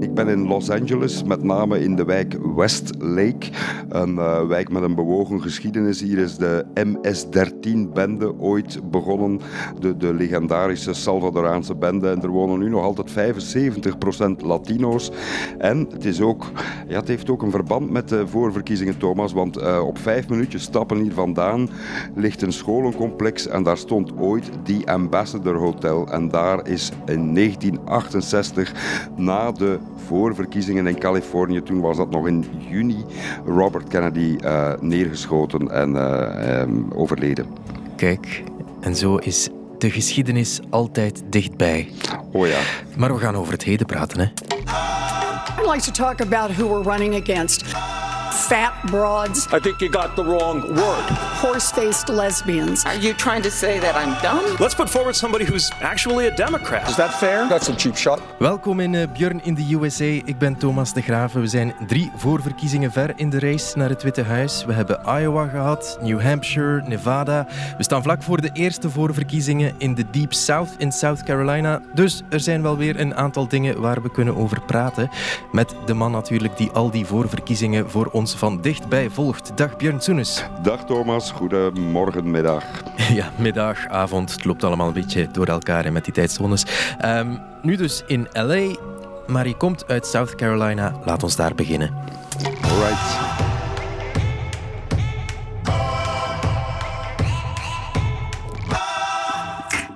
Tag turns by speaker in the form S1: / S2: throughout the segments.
S1: Ik ben in Los Angeles, met name in de wijk Westlake. Een uh, wijk met een bewogen geschiedenis. Hier is de MS-13-bende ooit begonnen. De, de legendarische Salvadoraanse bende. En er wonen nu nog altijd 75% Latino's. En het, is ook, ja, het heeft ook een verband met de voorverkiezingen, Thomas. Want uh, op vijf minuutjes stappen hier vandaan ligt een scholencomplex. En daar stond ooit die Ambassador Hotel. En daar is in 1968, na de voorverkiezingen in Californië, toen was dat nog in juni, Robert Kennedy uh, neergeschoten en uh, um, overleden.
S2: Kijk, en zo is de geschiedenis altijd dichtbij.
S1: Oh ja.
S2: Maar we gaan over het heden praten, hè.
S3: I'd like to talk about who we're running against. Fat broads.
S4: I think you got the wrong word.
S3: Horse faced lesbians.
S5: Are you trying to say that I'm dumb?
S4: Let's put forward somebody who's actually a Democrat.
S6: Is that fair?
S7: That's a cheap shot.
S2: Welkom in uh, Björn in de USA. Ik ben Thomas de Graven. We zijn drie voorverkiezingen ver in de race naar het Witte Huis. We hebben Iowa gehad, New Hampshire, Nevada. We staan vlak voor de eerste voorverkiezingen in de Deep South in South Carolina. Dus er zijn wel weer een aantal dingen waar we kunnen over praten. Met de man natuurlijk die al die voorverkiezingen voor ons van dichtbij volgt. Dag Björn Soenes.
S1: Dag Thomas, goedemorgen, middag.
S2: Ja, middag, avond. Het loopt allemaal een beetje door elkaar met die tijdzones. Um, nu dus in LA, maar je komt uit South Carolina. Laat ons daar beginnen.
S1: Alright.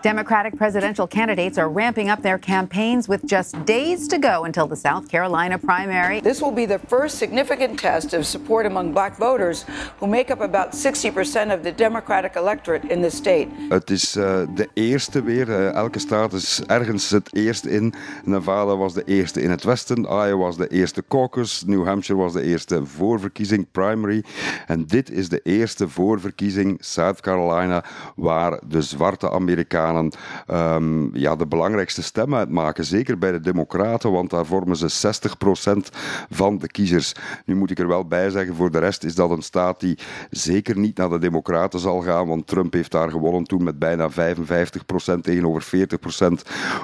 S8: Democratic presidential candidates are ramping up their campaigns with just days to go until the South Carolina primary.
S9: This will be the first significant test of support among black voters who make up about 60% of the Democratic electorate in the state.
S1: Het is uh, de eerste weer. Uh, elke staat is ergens het eerst in. Nevada was de eerste in het westen. Iowa was de eerste caucus. New Hampshire was de eerste voorverkiezing, primary. En dit is de eerste voorverkiezing, South Carolina, waar de zwarte Amerikanen um, ja, de belangrijkste stem uitmaken. Zeker bij de Democraten, want daar vormen ze 60% van de kiezers. Nu moet ik er wel bij zeggen, voor de rest is dat een staat die zeker niet naar de Democraten zal gaan, want Trump heeft daar gewonnen toen met bijna 55% tegenover 40%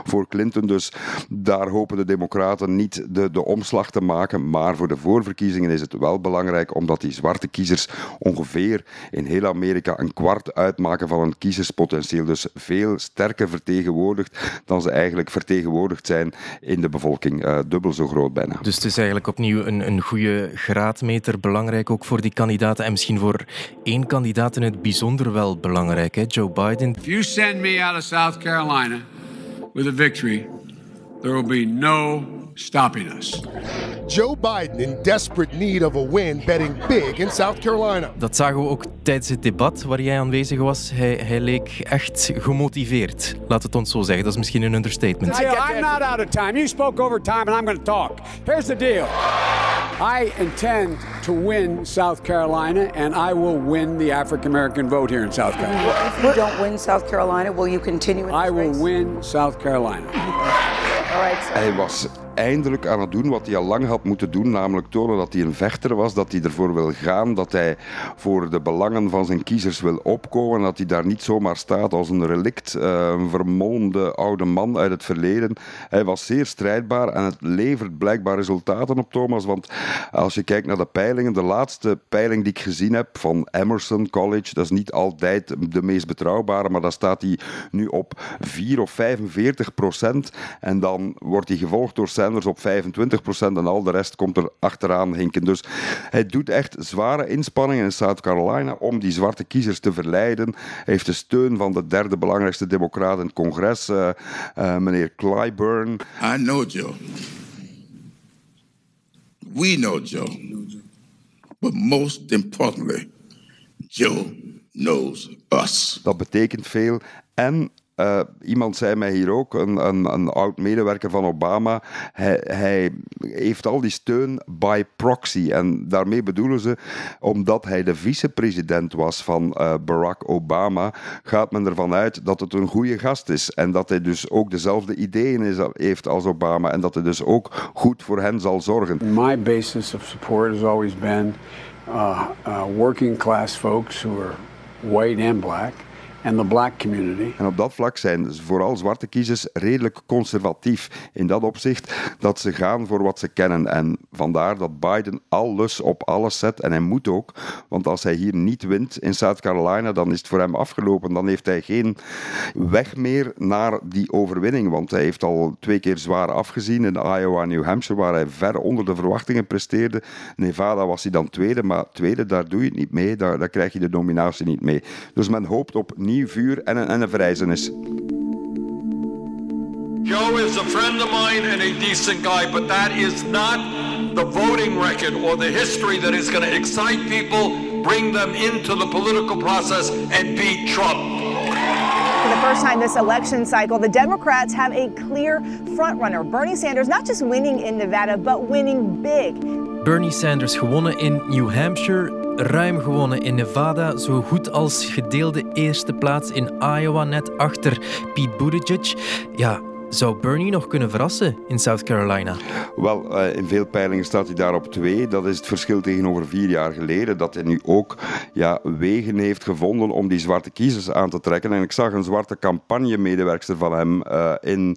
S1: voor Clinton. Dus daar hopen de Democraten niet de, de omslag te maken. Maar voor de voorverkiezingen is het wel belangrijk, omdat die zwarte kiezers ongeveer in heel Amerika een kwart uitmaken van een kiezerspotentieel. Dus veel sterker vertegenwoordigd dan ze eigenlijk vertegenwoordigd zijn in de bevolking. Uh, dubbel zo groot bijna.
S2: Dus het is eigenlijk opnieuw een, een goede graadmeter, belangrijk ook voor die kandidaten en misschien voor één kandidaat in het bijzonder wel belangrijk, hè? Joe Biden.
S10: If you send me out of South Carolina with a victory, there will be no stopping us.
S11: Joe Biden in desperate need of a win, betting big in South Carolina.
S2: Dat zagen we ook tijdens het debat waar jij aanwezig was. Hij, hij leek echt gemotiveerd. Laat het ons zo zeggen. Dat is misschien een understatement.
S10: I'm not out of time. You spoke over time and I'm going to talk. Here's the deal. I intend to win South Carolina and I will win the African American vote here in South Carolina.
S9: If you don't win South Carolina, will you continue in
S10: I will
S9: race?
S10: win South Carolina.
S9: All right. So.
S1: Hij was eindelijk aan het doen wat hij al lang had moeten doen, namelijk tonen dat hij een vechter was, dat hij ervoor wil gaan, dat hij voor de belangen van zijn kiezers wil opkomen, dat hij daar niet zomaar staat als een relict, eh, een vermolmde oude man uit het verleden. Hij was zeer strijdbaar en het levert blijkbaar resultaten op Thomas, want als je kijkt naar de peilingen, de laatste peiling die ik gezien heb van Emerson College, dat is niet altijd de meest betrouwbare, maar daar staat hij nu op 4 of 45 procent en dan wordt hij gevolgd door op 25% en al de rest komt er achteraan hinken. Dus hij doet echt zware inspanningen in South Carolina om die zwarte kiezers te verleiden. Hij heeft de steun van de derde belangrijkste democraat in het congres, uh, uh, meneer Clyburn.
S12: I know Joe. We know Joe. But most importantly, Joe knows us.
S1: Dat betekent veel. En Uh, iemand zei mij hier ook, een, een, een oud medewerker van Obama, hij, hij, heeft al die steun by proxy. En daarmee bedoelen ze, omdat hij de vicepresident was van uh, Barack Obama, gaat men ervan uit dat het een goede gast is. En dat hij dus ook dezelfde ideeën heeft als Obama. En dat hij dus ook goed voor hen zal zorgen.
S10: My basis of support has always been uh, uh, working class folks who are white and black. And the black community.
S1: En op dat vlak zijn vooral zwarte kiezers redelijk conservatief. In dat opzicht dat ze gaan voor wat ze kennen. En vandaar dat Biden alles op alles zet. En hij moet ook. Want als hij hier niet wint in South Carolina, dan is het voor hem afgelopen. Dan heeft hij geen weg meer naar die overwinning. Want hij heeft al twee keer zwaar afgezien in Iowa en New Hampshire, waar hij ver onder de verwachtingen presteerde. Nevada was hij dan tweede, maar tweede, daar doe je het niet mee. Daar, daar krijg je de nominatie niet mee. Dus men hoopt op nieuw vuur en een, en een verrijzenis.
S6: Joe is a friend of mine and a decent guy, but that is not the voting record or the history that is going to excite people, bring them into the political process, and beat Trump.
S7: For the first time this election cycle, the Democrats have a clear frontrunner. Bernie Sanders not just winning in Nevada, but winning big.
S2: Bernie Sanders gewonnen in New Hampshire, ruim gewonnen in Nevada, zo goed als gedeelde eerste plaats in Iowa, net achter Pete Buttigieg. Ja, zou Bernie nog kunnen verrassen in South Carolina?
S1: Wel, eh, in veel peilingen staat hij daar op twee. Dat is het verschil tegenover vier jaar geleden. Dat hij nu ook ja, wegen heeft gevonden om die zwarte kiezers aan te trekken. En ik zag een zwarte campagnemedewerkster van hem uh, in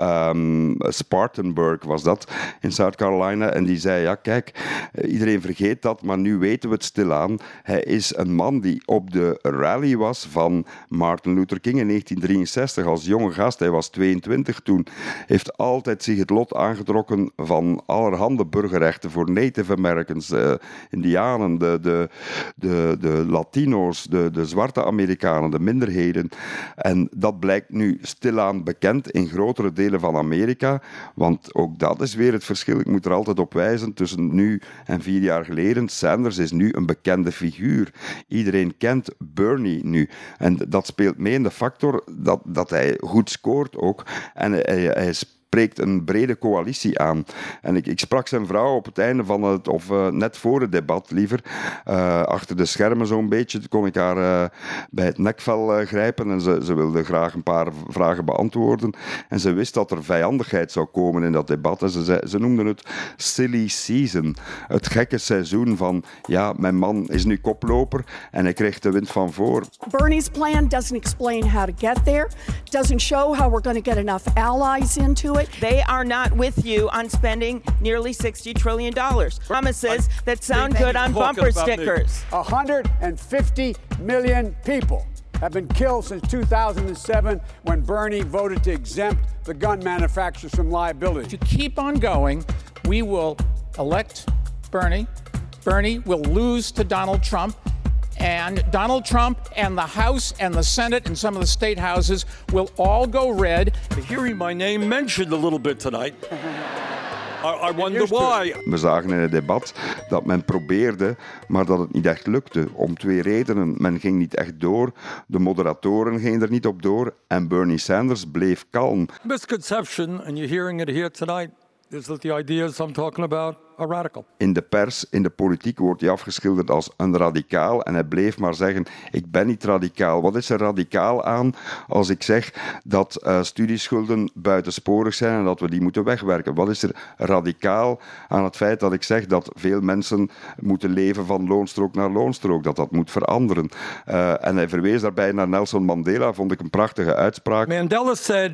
S1: um, Spartanburg, was dat, in South Carolina. En die zei, ja kijk, eh, iedereen vergeet dat, maar nu weten we het stilaan. Hij is een man die op de rally was van Martin Luther King in 1963 als jonge gast. Hij was 22 toen, heeft altijd zich het lot aangetrokken van allerhande burgerrechten voor Native Americans, uh, Indianen, de, de, de, de Latino's, de, de zwarte Amerikanen, de minderheden. En dat blijkt nu stilaan bekend in grotere delen van Amerika, want ook dat is weer het verschil. Ik moet er altijd op wijzen tussen nu en vier jaar geleden. Sanders is nu een bekende figuur. Iedereen kent Bernie nu. En dat speelt mee in de factor dat, dat hij goed scoort ook. En hij, hij spreekt een brede coalitie aan. En ik, ik, sprak zijn vrouw op het einde van het, of uh, net voor het debat liever, uh, achter de schermen zo'n beetje, kon ik haar uh, bij het nekvel grijpen en ze, ze wilde graag een paar vragen beantwoorden. En ze wist dat er vijandigheid zou komen in dat debat. En ze, zei, ze noemden het silly season. Het gekke seizoen van, ja, mijn man is nu koploper en hij kreeg de wind van voor.
S3: Bernie's plan doesn't explain how to get there, doesn't show how we're going to get enough allies into it.
S5: They are not with you on spending nearly $60 trillion. Promises that sound good on bumper stickers.
S10: 150 million people have been killed since 2007 when Bernie voted to exempt the gun manufacturers from liability.
S13: To keep on going, we will elect Bernie. Bernie will lose to Donald Trump. And Donald Trump and the House and the Senate and some of the state houses will all go red.
S6: Hearing my name mentioned a little bit tonight. I, I wonder why.
S1: We zagen in het debat dat men probeerde, maar dat het niet echt lukte. Om twee redenen. Men ging niet echt door, de moderatoren gingen er niet op door en Bernie Sanders bleef kalm.
S6: Misconception, and you're hearing it here tonight, is that the ideas I'm talking about a radical.
S1: In de pers, in de politiek wordt hij afgeschilderd als een radicaal en hij bleef maar zeggen, ik ben niet radicaal. Wat is er radicaal aan als ik zeg dat uh, studieschulden buitensporig zijn en dat we die moeten wegwerken? Wat is er radicaal aan het feit dat ik zeg dat veel mensen moeten leven van loonstrook naar loonstrook, dat dat moet veranderen? Uh, en hij verwees daarbij naar Nelson Mandela, vond ik een prachtige uitspraak.
S6: Mandela said,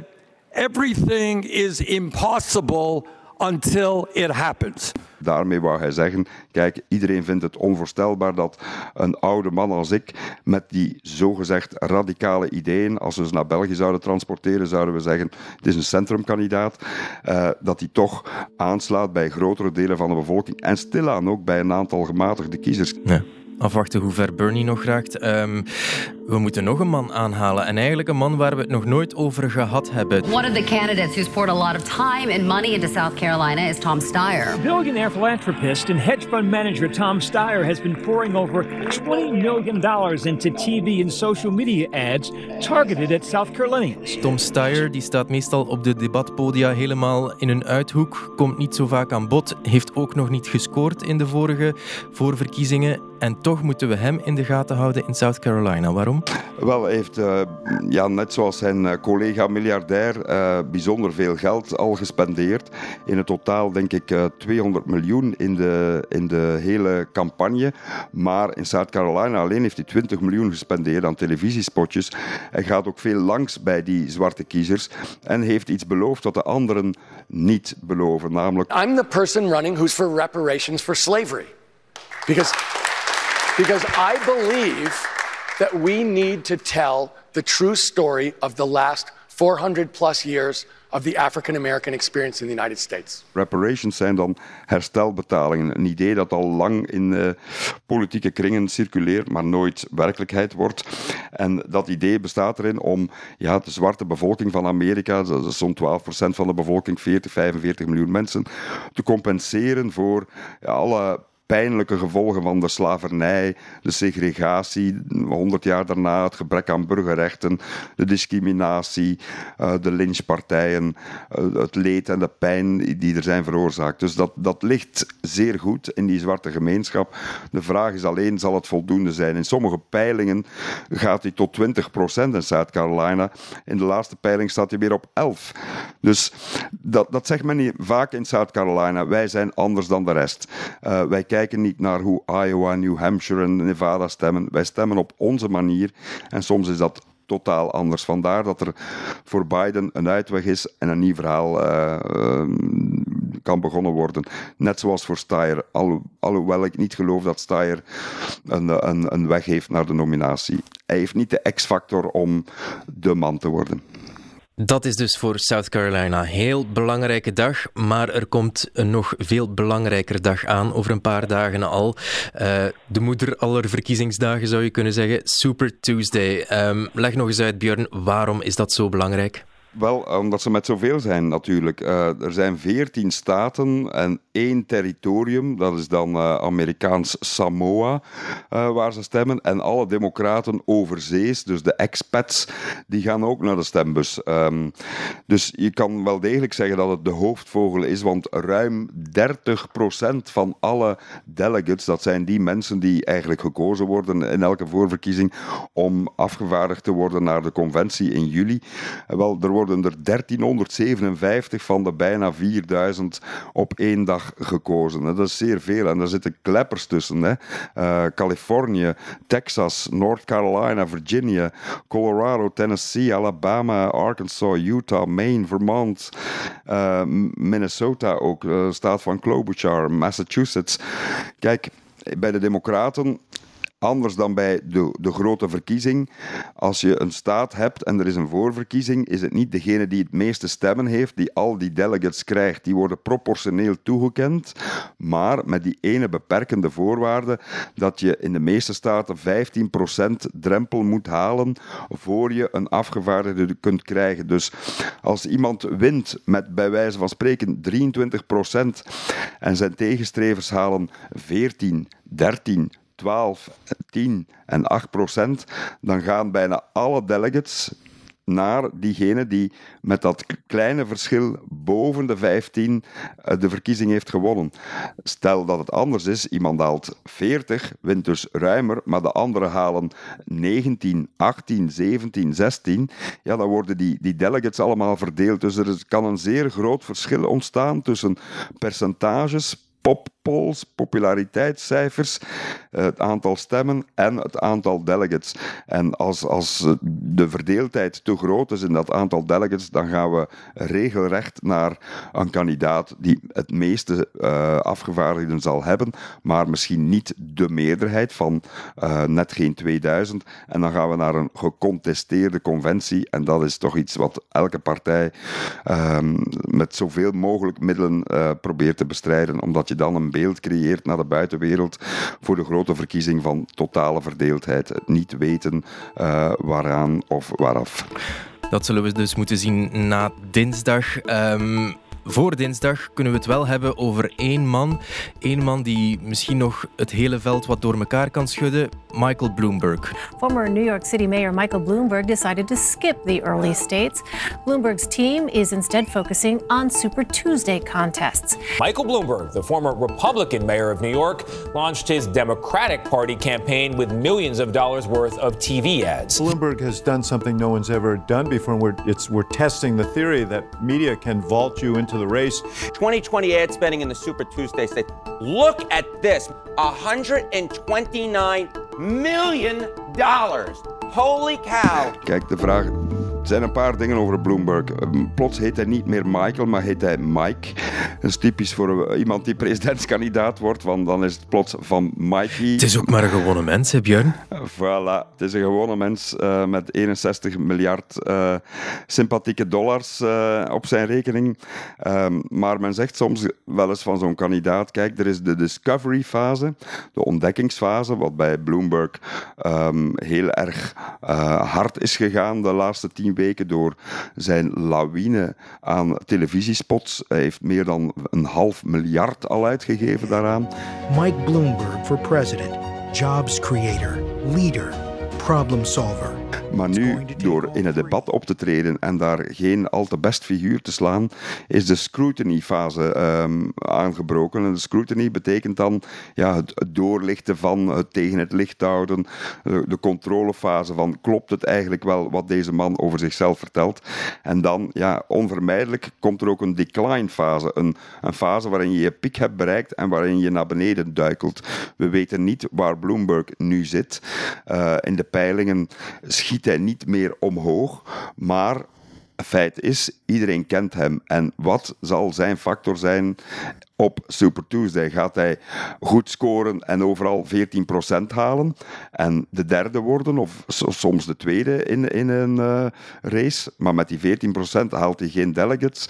S6: everything is impossible until it happens.
S1: Daarmee wou hij zeggen, kijk, iedereen vindt het onvoorstelbaar dat een oude man als ik met die zogezegd radicale ideeën, als we ze naar België zouden transporteren, zouden we zeggen, het is een centrumkandidaat, uh, dat hij toch aanslaat bij grotere delen van de bevolking en stilaan ook bij een aantal gematigde kiezers.
S2: Ja. Afwachten hoe ver Bernie nog raakt. Um, we moeten nog een man aanhalen. En eigenlijk een man waar we het nog nooit over gehad hebben.
S14: One of the candidates who's poured a lot of time and money into South Carolina is Tom Steyer.
S15: Billionaire philanthropist and hedge fund manager Tom Steyer has been pouring over $20 million into TV and social media ads targeted at South Carolinians.
S2: Tom Steyer die staat meestal op de debatpodia helemaal in een uithoek, komt niet zo vaak aan bod, heeft ook nog niet gescoord in de vorige voorverkiezingen. En toch moeten we hem in de gaten houden in South Carolina. Waarom?
S1: Wel, hij heeft uh, ja, net zoals zijn uh, collega miljardair uh, bijzonder veel geld al gespendeerd. In het totaal denk ik 200 miljoen in de, in de hele campagne. Maar in South Carolina alleen heeft hij 20 miljoen gespendeerd aan televisiespotjes. Hij gaat ook veel langs bij die zwarte kiezers en heeft iets beloofd wat de anderen niet beloven, namelijk...
S16: I'm the person running who's for reparations for slavery. Because, because I believe that we need to tell the true story of the last 400 plus years of the African American experience in the United States.
S1: Reparations zijn dan herstelbetalingen. Een idee dat al lang in uh, politieke kringen circuleert, maar nooit werkelijkheid wordt. En dat idee bestaat erin om ja, de zwarte bevolking van Amerika, dat is zo'n 12% van de bevolking, 40, 45 miljoen mensen, te compenseren voor ja, alle pijnlijke gevolgen van de slavernij, de segregatie, 100 jaar daarna het gebrek aan burgerrechten, de discriminatie, eh, de lynchpartijen, eh, het leed en de pijn die er zijn veroorzaakt. Dus dat, dat ligt zeer goed in die zwarte gemeenschap. De vraag is alleen, zal het voldoende zijn? In sommige peilingen gaat hij tot 20% in South Carolina. In de laatste peiling staat hij weer op 11. Dus dat, dat zegt men niet vaak in South Carolina. Wij zijn anders dan de rest. Uh, wij kijken niet naar hoe Iowa, New Hampshire en Nevada stemmen. Wij stemmen op onze manier. En soms is dat totaal anders. Vandaar dat er voor Biden een uitweg is en een nieuw verhaal uh, uh, kan begonnen worden. Net zoals voor Steyer. Al, alhoewel ik niet geloof dat Steyer een, een, een weg heeft naar de nominatie. Hij heeft niet de X-factor om de man te worden.
S2: Dat is dus voor South Carolina een heel belangrijke dag, maar er komt een nog veel belangrijker dag aan, over een paar dagen al. Uh, de moeder aller verkiezingsdagen zou je kunnen zeggen, Super Tuesday. Um, leg nog eens uit, Björn, waarom is dat zo belangrijk?
S1: Wel, omdat ze met zoveel zijn natuurlijk. Uh, er zijn veertien staten en één territorium, dat is dan uh, Amerikaans Samoa, uh, waar ze stemmen. En alle democraten overzees, dus de expats, die gaan ook naar de stembus. Um, dus je kan wel degelijk zeggen dat het de hoofdvogel is, want ruim 30% van alle delegates, dat zijn die mensen die eigenlijk gekozen worden in elke voorverkiezing om afgevaardigd te worden naar de conventie in juli. wel, er worden er 1357 van de bijna 4000 op één dag gekozen. Dat is zeer veel en daar zitten kleppers tussen. Hè. Uh, Californië, Texas, North Carolina, Virginia, Colorado, Tennessee, Alabama, Arkansas, Utah, Maine, Vermont, uh, Minnesota ook, uh, staat van Klobuchar, Massachusetts. Kijk, bij de Democraten Anders dan bij de, de grote verkiezing. Als je een staat hebt en er is een voorverkiezing, is het niet degene die het meeste stemmen heeft, die al die delegates krijgt. Die worden proportioneel toegekend, maar met die ene beperkende voorwaarde dat je in de meeste staten 15% drempel moet halen voor je een afgevaardigde kunt krijgen. Dus als iemand wint met bij wijze van spreken 23% en zijn tegenstrevers halen 14, 13, 12, 10 en 8 procent, dan gaan bijna alle delegates naar diegene die met dat kleine verschil boven de 15 eh, de verkiezing heeft gewonnen. Stel dat het anders is, iemand haalt 40, wint dus ruimer, maar de anderen halen 19, 18, 17, 16, ja, dan worden die, die delegates allemaal verdeeld. Dus er kan een zeer groot verschil ontstaan tussen percentages poppolls, populariteitscijfers, eh, het aantal stemmen en het aantal delegates. En als, als de verdeeldheid te groot is in dat aantal delegates, dan gaan we regelrecht naar een kandidaat die het meeste uh, afgevaardigden zal hebben, maar misschien niet de meerderheid van uh, net geen 2000. En dan gaan we naar een gecontesteerde conventie. En dat is toch iets wat elke partij um, met zoveel mogelijk middelen probeert te bestrijden, omdat je dan een beeld creëert naar de buitenwereld voor de grote verkiezing van totale verdeeldheid. Het niet weten uh, waaraan of waaraf.
S2: Dat zullen we dus moeten zien na dinsdag. Um, voor dinsdag kunnen we het wel hebben over één man. Eén man die misschien nog het hele veld wat door elkaar kan schudden. Michael Bloomberg.
S17: Former New York City Mayor Michael Bloomberg decided to skip the early states. Bloomberg's team is instead focusing on Super Tuesday contests.
S18: Michael Bloomberg, the former Republican mayor of New York, launched his Democratic Party campaign with millions of dollars worth of TV ads.
S19: Bloomberg has done something no one's ever done before. And we're, it's, we're testing the theory that media can vault you into the race.
S20: 2020 ad spending in the Super Tuesday state. Look at this 129 million dollars. Holy cow.
S1: Kijk, de vraag. Er zijn een paar dingen over Bloomberg. Ehm, Plots heet hij niet meer Michael, maar heet hij Mike. Dat is typisch voor eh, iemand die presidentskandidaat wordt, want dan is het plots van Mikey.
S2: Het is ook maar een gewone mens, hè Björn?
S1: Voilà, het is een gewone mens uh, met 61 miljard uh, sympathieke dollars uh, op zijn rekening. Um, maar men zegt soms wel eens van zo'n kandidaat, kijk, er is de discovery fase, de ontdekkingsfase, wat bij Bloomberg um, heel erg hard is gegaan de laatste tien weken door zijn lawine aan televisiespots. Hij heeft meer dan een half miljard al uitgegeven daaraan.
S21: Mike Bloomberg for president, jobs creator, leader, problem solver.
S1: Maar nu, door in het debat op te treden en daar geen al te best figuur te slaan, is de scrutiny-fase um, aangebroken. En de scrutiny betekent dan ja, het, doorlichten van, het tegen het licht houden, de, de, controlefase van klopt het eigenlijk wel wat deze man over zichzelf vertelt. En dan, ja, onvermijdelijk komt er ook een decline-fase, een, een fase waarin je je piek hebt bereikt en waarin je naar beneden duikelt. We weten niet waar Bloomberg nu zit. Uh, in de peilingen schiet hij niet meer omhoog, maar feit is, iedereen kent hem. En wat zal zijn factor zijn op Super Tuesday? Gaat hij goed scoren en overal 14% halen en de derde worden, of soms de tweede in, in een uh, race, maar met die 14% haalt hij geen delegates?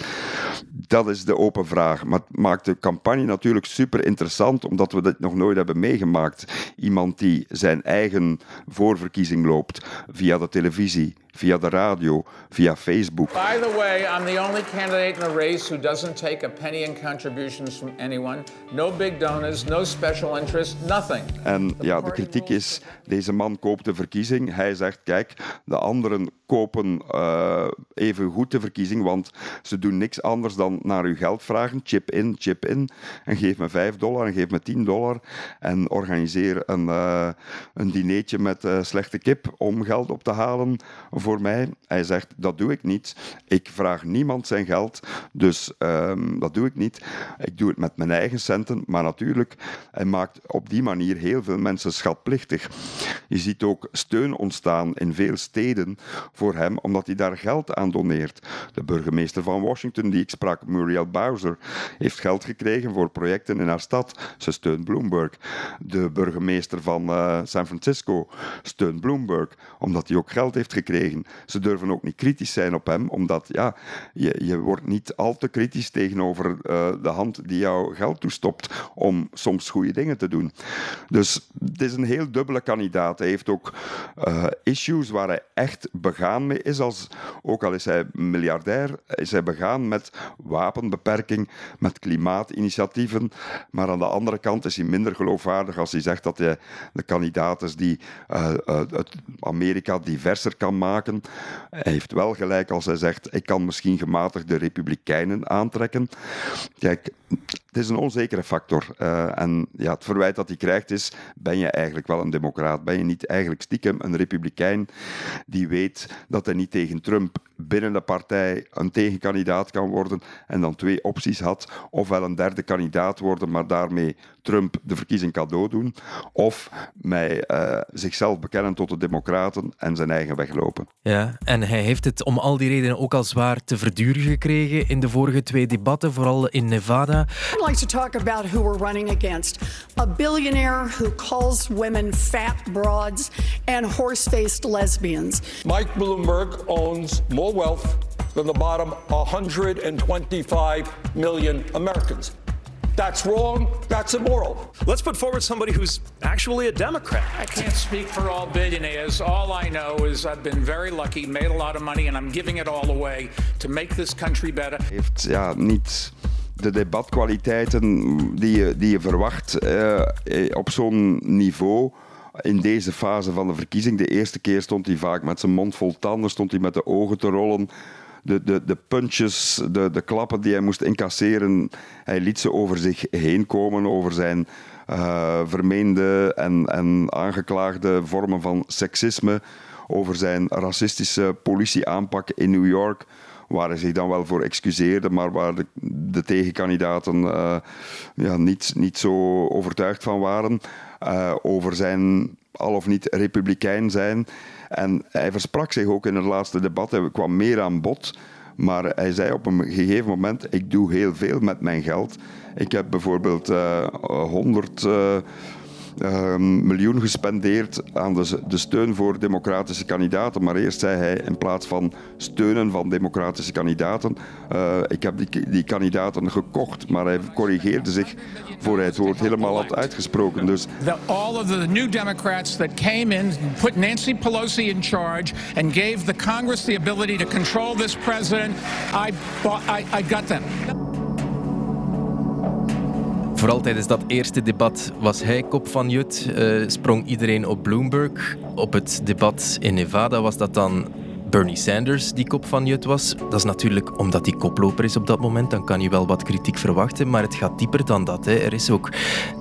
S1: Dat is de open vraag. Maar het maakt de campagne natuurlijk super interessant, omdat we dit nog nooit hebben meegemaakt. Iemand die zijn eigen voorverkiezing loopt via de televisie, via de radio, via Facebook.
S13: By the way, I'm the only candidate in the race who doesn't take a penny in contributions from anyone. No big donors, no special interest, nothing.
S1: En ja, de kritiek is, deze man koopt de verkiezing. Hij zegt, kijk, de anderen kopen uh, even goed de verkiezing, want ze doen niks anders dan naar uw geld vragen. Chip in, chip in. En geef me 5 dollar en geef me 10 dollar. En organiseer een, uh, een dineetje met uh, slechte kip om geld op te halen voor mij. Hij zegt, dat doe ik niet. Ik vraag niemand zijn geld, dus um, dat doe ik niet. Ik doe het met mijn eigen centen, maar natuurlijk, hij maakt op die manier heel veel mensen schatplichtig. Je ziet ook steun ontstaan in veel steden voor hem, omdat hij daar geld aan doneert. De burgemeester van Washington, die ik sprak, Muriel Bowser, heeft geld gekregen voor projecten in haar stad. Ze steunt Bloomberg. De burgemeester van uh, San Francisco steunt Bloomberg, omdat hij ook geld heeft gekregen. Ze durven ook niet kritisch zijn op hem, omdat ja, je, je wordt niet al te kritisch tegenover uh, de hand die jou geld toestopt om soms goede dingen te doen. Dus het is een heel dubbele kandidaat. Hij heeft ook uh, issues waar hij echt begaan mee is, als, ook al is hij miljardair, is hij begaan met wapenbeperking, met klimaatinitiatieven. Maar aan de andere kant is hij minder geloofwaardig als hij zegt dat hij de kandidaat is die uh, Amerika diverser kan maken. Hij heeft wel gelijk als hij zegt, ik kan misschien gematigde republikeinen aantrekken. Kijk, het is een onzekere factor. Uh, en ja, het verwijt dat hij krijgt is, ben je eigenlijk wel een democraat? Ben je niet eigenlijk stiekem een republikein die weet dat hij niet tegen Trump binnen de partij een tegenkandidaat kan worden en dan twee opties had, ofwel een derde kandidaat worden, maar daarmee Trump de verkiezing cadeau doen, of mij uh, zichzelf bekennen tot de democraten en zijn eigen weg lopen.
S2: Ja, en hij heeft het om al die redenen ook al zwaar te verduren gekregen in de vorige twee debatten, vooral in Nevada.
S3: I'd like to talk about who we're running against. A billionaire who calls women fat broads and horse-faced lesbians.
S4: Mike Bloomberg owns more wealth than the bottom 125 million Americans. That's wrong. That's immoral. Let's put forward somebody who's actually a Democrat.
S13: I can't speak for all billionaires. All I know is I've been very lucky, made a lot of money, and I'm giving it all away to make this country better.
S1: Heeft ja niet de debatkwaliteiten die je, die je verwacht uh, op zo'n niveau in deze fase van de verkiezing. De eerste keer stond hij vaak met zijn mond vol tanden, stond hij met de ogen te rollen. De, de, de punches, de, de klappen die hij moest incasseren, hij liet ze over zich heen komen, over zijn uh, vermeende en, en aangeklaagde vormen van seksisme, over zijn racistische politieaanpak in New York waar hij zich dan wel voor excuseerde, maar waar de, tegenkandidaten uh, ja, niet, niet zo overtuigd van waren uh, over zijn al of niet republikein zijn. En hij versprak zich ook in het laatste debat, hij kwam meer aan bod. Maar hij zei op een gegeven moment: Ik doe heel veel met mijn geld. Ik heb bijvoorbeeld uh, 100 uh, miljoen gespendeerd aan de, de, steun voor democratische kandidaten. Maar eerst zei hij, in plaats van steunen van democratische kandidaten, uh, ik heb die, die, kandidaten gekocht. Maar hij corrigeerde zich voor hij het woord helemaal had uitgesproken. Dus
S13: all of the new Democrats that came in, put Nancy Pelosi in charge and gave the Congress the ability to control this president, I, bought, I, I got them.
S2: Vooral tijdens dat eerste debat was hij kop van Jut, uh, sprong iedereen op Bloomberg. Op het debat in Nevada was dat dan Bernie Sanders die kop van Jut was. Dat is natuurlijk omdat hij koploper is op dat moment. Dan kan je wel wat kritiek verwachten, maar het gaat dieper dan dat. Hè. Er is ook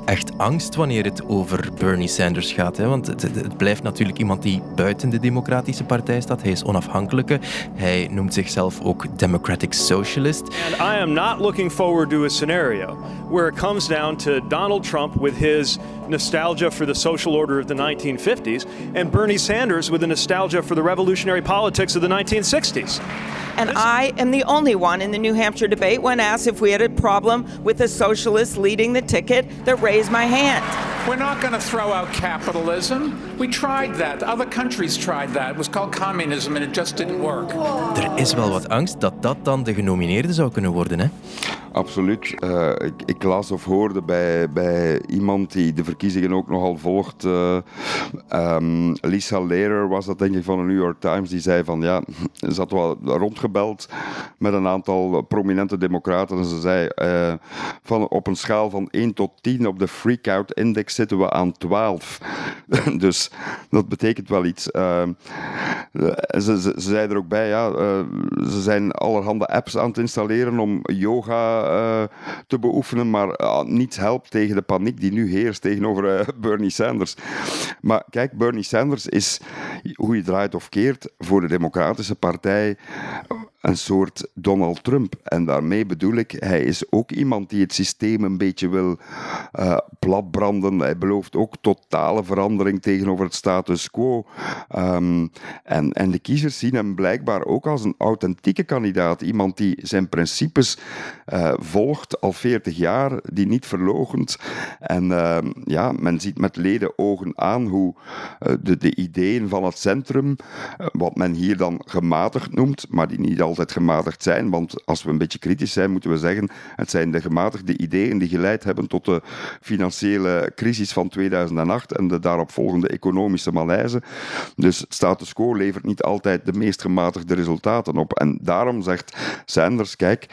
S2: echt angst wanneer het over Bernie Sanders gaat. Hè. Want het, blijft natuurlijk iemand die buiten de Democratische Partij staat. Hij is onafhankelijke. Hij noemt zichzelf ook Democratic Socialist.
S22: And I am not looking forward to a scenario where it comes down to Donald Trump with his nostalgia for the social order of the 1950s and Bernie Sanders with a nostalgia for the revolutionary politics of the 1960s.
S5: And I am the only one in the New Hampshire debate when asked if we had a problem with a socialist leading the ticket that raised my hand.
S13: We're not going to throw out capitalism. We tried that. Other countries tried that. It was called communism and it just didn't work.
S2: Er is wel wat angst dat dat dan de genomineerde zou kunnen worden, hè?
S1: Absoluut. Uh, ik, ik, las of hoorde bij, bij iemand die de verkiezingen ook nogal volgt. Uh, um, Lisa Lehrer was dat denk ik van de New York Times. Die zei van ja, ze had wel met een aantal prominente democraten. En ze zei uh, van op een schaal van 1 tot 10 op de freak-out index zitten we aan 12. dus dat betekent wel iets. Ehm, ze, ze, ze, zei er ook bij, ja, ze zijn allerhande apps aan het installeren om yoga te beoefenen, maar niets helpt tegen de paniek die nu heerst tegenover Bernie Sanders. Maar kijk, Bernie Sanders is, hoe je draait of keert, voor de Democratische Partij een soort Donald Trump. En daarmee bedoel ik, hij is ook iemand die het systeem een beetje wil uh, platbranden. Hij belooft ook totale verandering tegenover het status quo. Um, en, en de kiezers zien hem blijkbaar ook als een authentieke kandidaat. Iemand die zijn principes uh, volgt al 40 jaar, die niet verlogent. En uh, ja, men ziet met leden ogen aan hoe uh, de, de ideeën van het centrum, wat men hier dan gematigd noemt, maar die niet altijd gematigd zijn. Want als we een beetje kritisch zijn, moeten we zeggen: het zijn de gematigde ideeën die geleid hebben tot de financiële crisis van 2008 en de daaropvolgende economische malaise. Dus status quo levert niet altijd de meest gematigde resultaten op. En daarom zegt Sanders: kijk,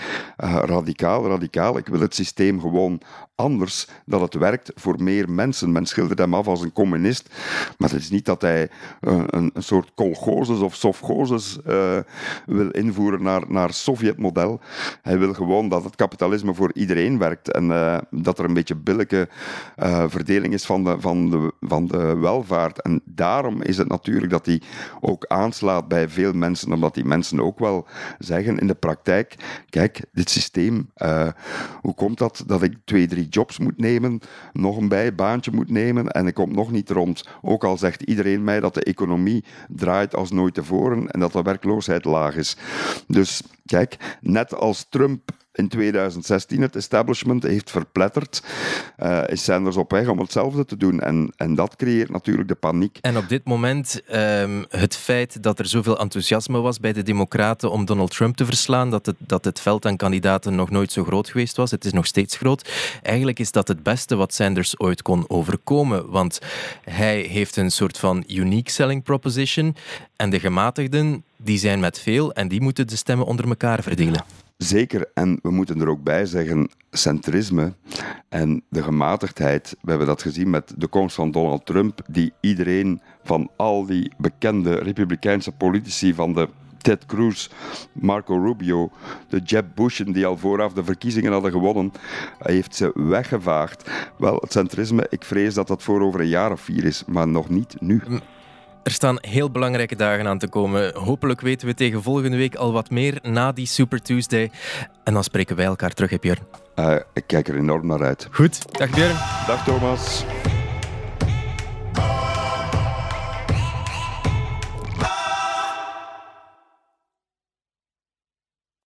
S1: uh, radicaal, radicaal, ik wil het systeem gewoon anders, dat het werkt voor meer mensen. Men schildert hem af als een communist, maar het is niet dat hij uh, een, een, soort kolgozes of sovgozes uh, wil invoeren naar, naar Sovjet-model. Hij wil gewoon dat het kapitalisme voor iedereen werkt en uh, dat er een beetje billijke verdeling is van de, van, de, van de welvaart. En daarom is het natuurlijk dat hij ook aanslaat bij veel mensen, omdat die mensen ook wel zeggen in de praktijk, kijk, dit systeem, hoe komt dat dat ik twee, drie jobs moet nemen, nog een bijbaantje moet nemen en ik kom nog niet rond. Ook al zegt iedereen mij dat de economie draait als nooit tevoren en dat de werkloosheid laag is. Dus kijk, net als Trump in 2016 het establishment heeft verpletterd, uh, is Sanders op weg om hetzelfde te doen. En, en dat creëert natuurlijk de paniek.
S2: En op dit moment, um, het feit dat er zoveel enthousiasme was bij de Democraten om Donald Trump te verslaan, dat het, dat het veld aan kandidaten nog nooit zo groot geweest was, het is nog steeds groot. Eigenlijk is dat het beste wat Sanders ooit kon overkomen, want hij heeft een soort van unique selling proposition en de gematigden die zijn met veel en die moeten de stemmen onder elkaar verdelen.
S1: Zeker, en we moeten er ook bij zeggen, centrisme en de gematigdheid. We hebben dat gezien met de komst van Donald Trump, die iedereen van al die bekende republikeinse politici van de Ted Cruz, Marco Rubio, de Jeb Bushen die al vooraf de verkiezingen hadden gewonnen, hij heeft ze weggevaagd. Wel, het centrisme, ik vrees dat dat voor over een jaar of vier is, maar nog niet nu.
S2: Er staan heel belangrijke dagen aan te komen. Hopelijk weten we tegen volgende week al wat meer na die Super Tuesday. En dan spreken wij elkaar terug, hè Björn?
S1: Uh, ik kijk er enorm naar uit.
S2: Goed, dag Björn.
S1: Dag Thomas.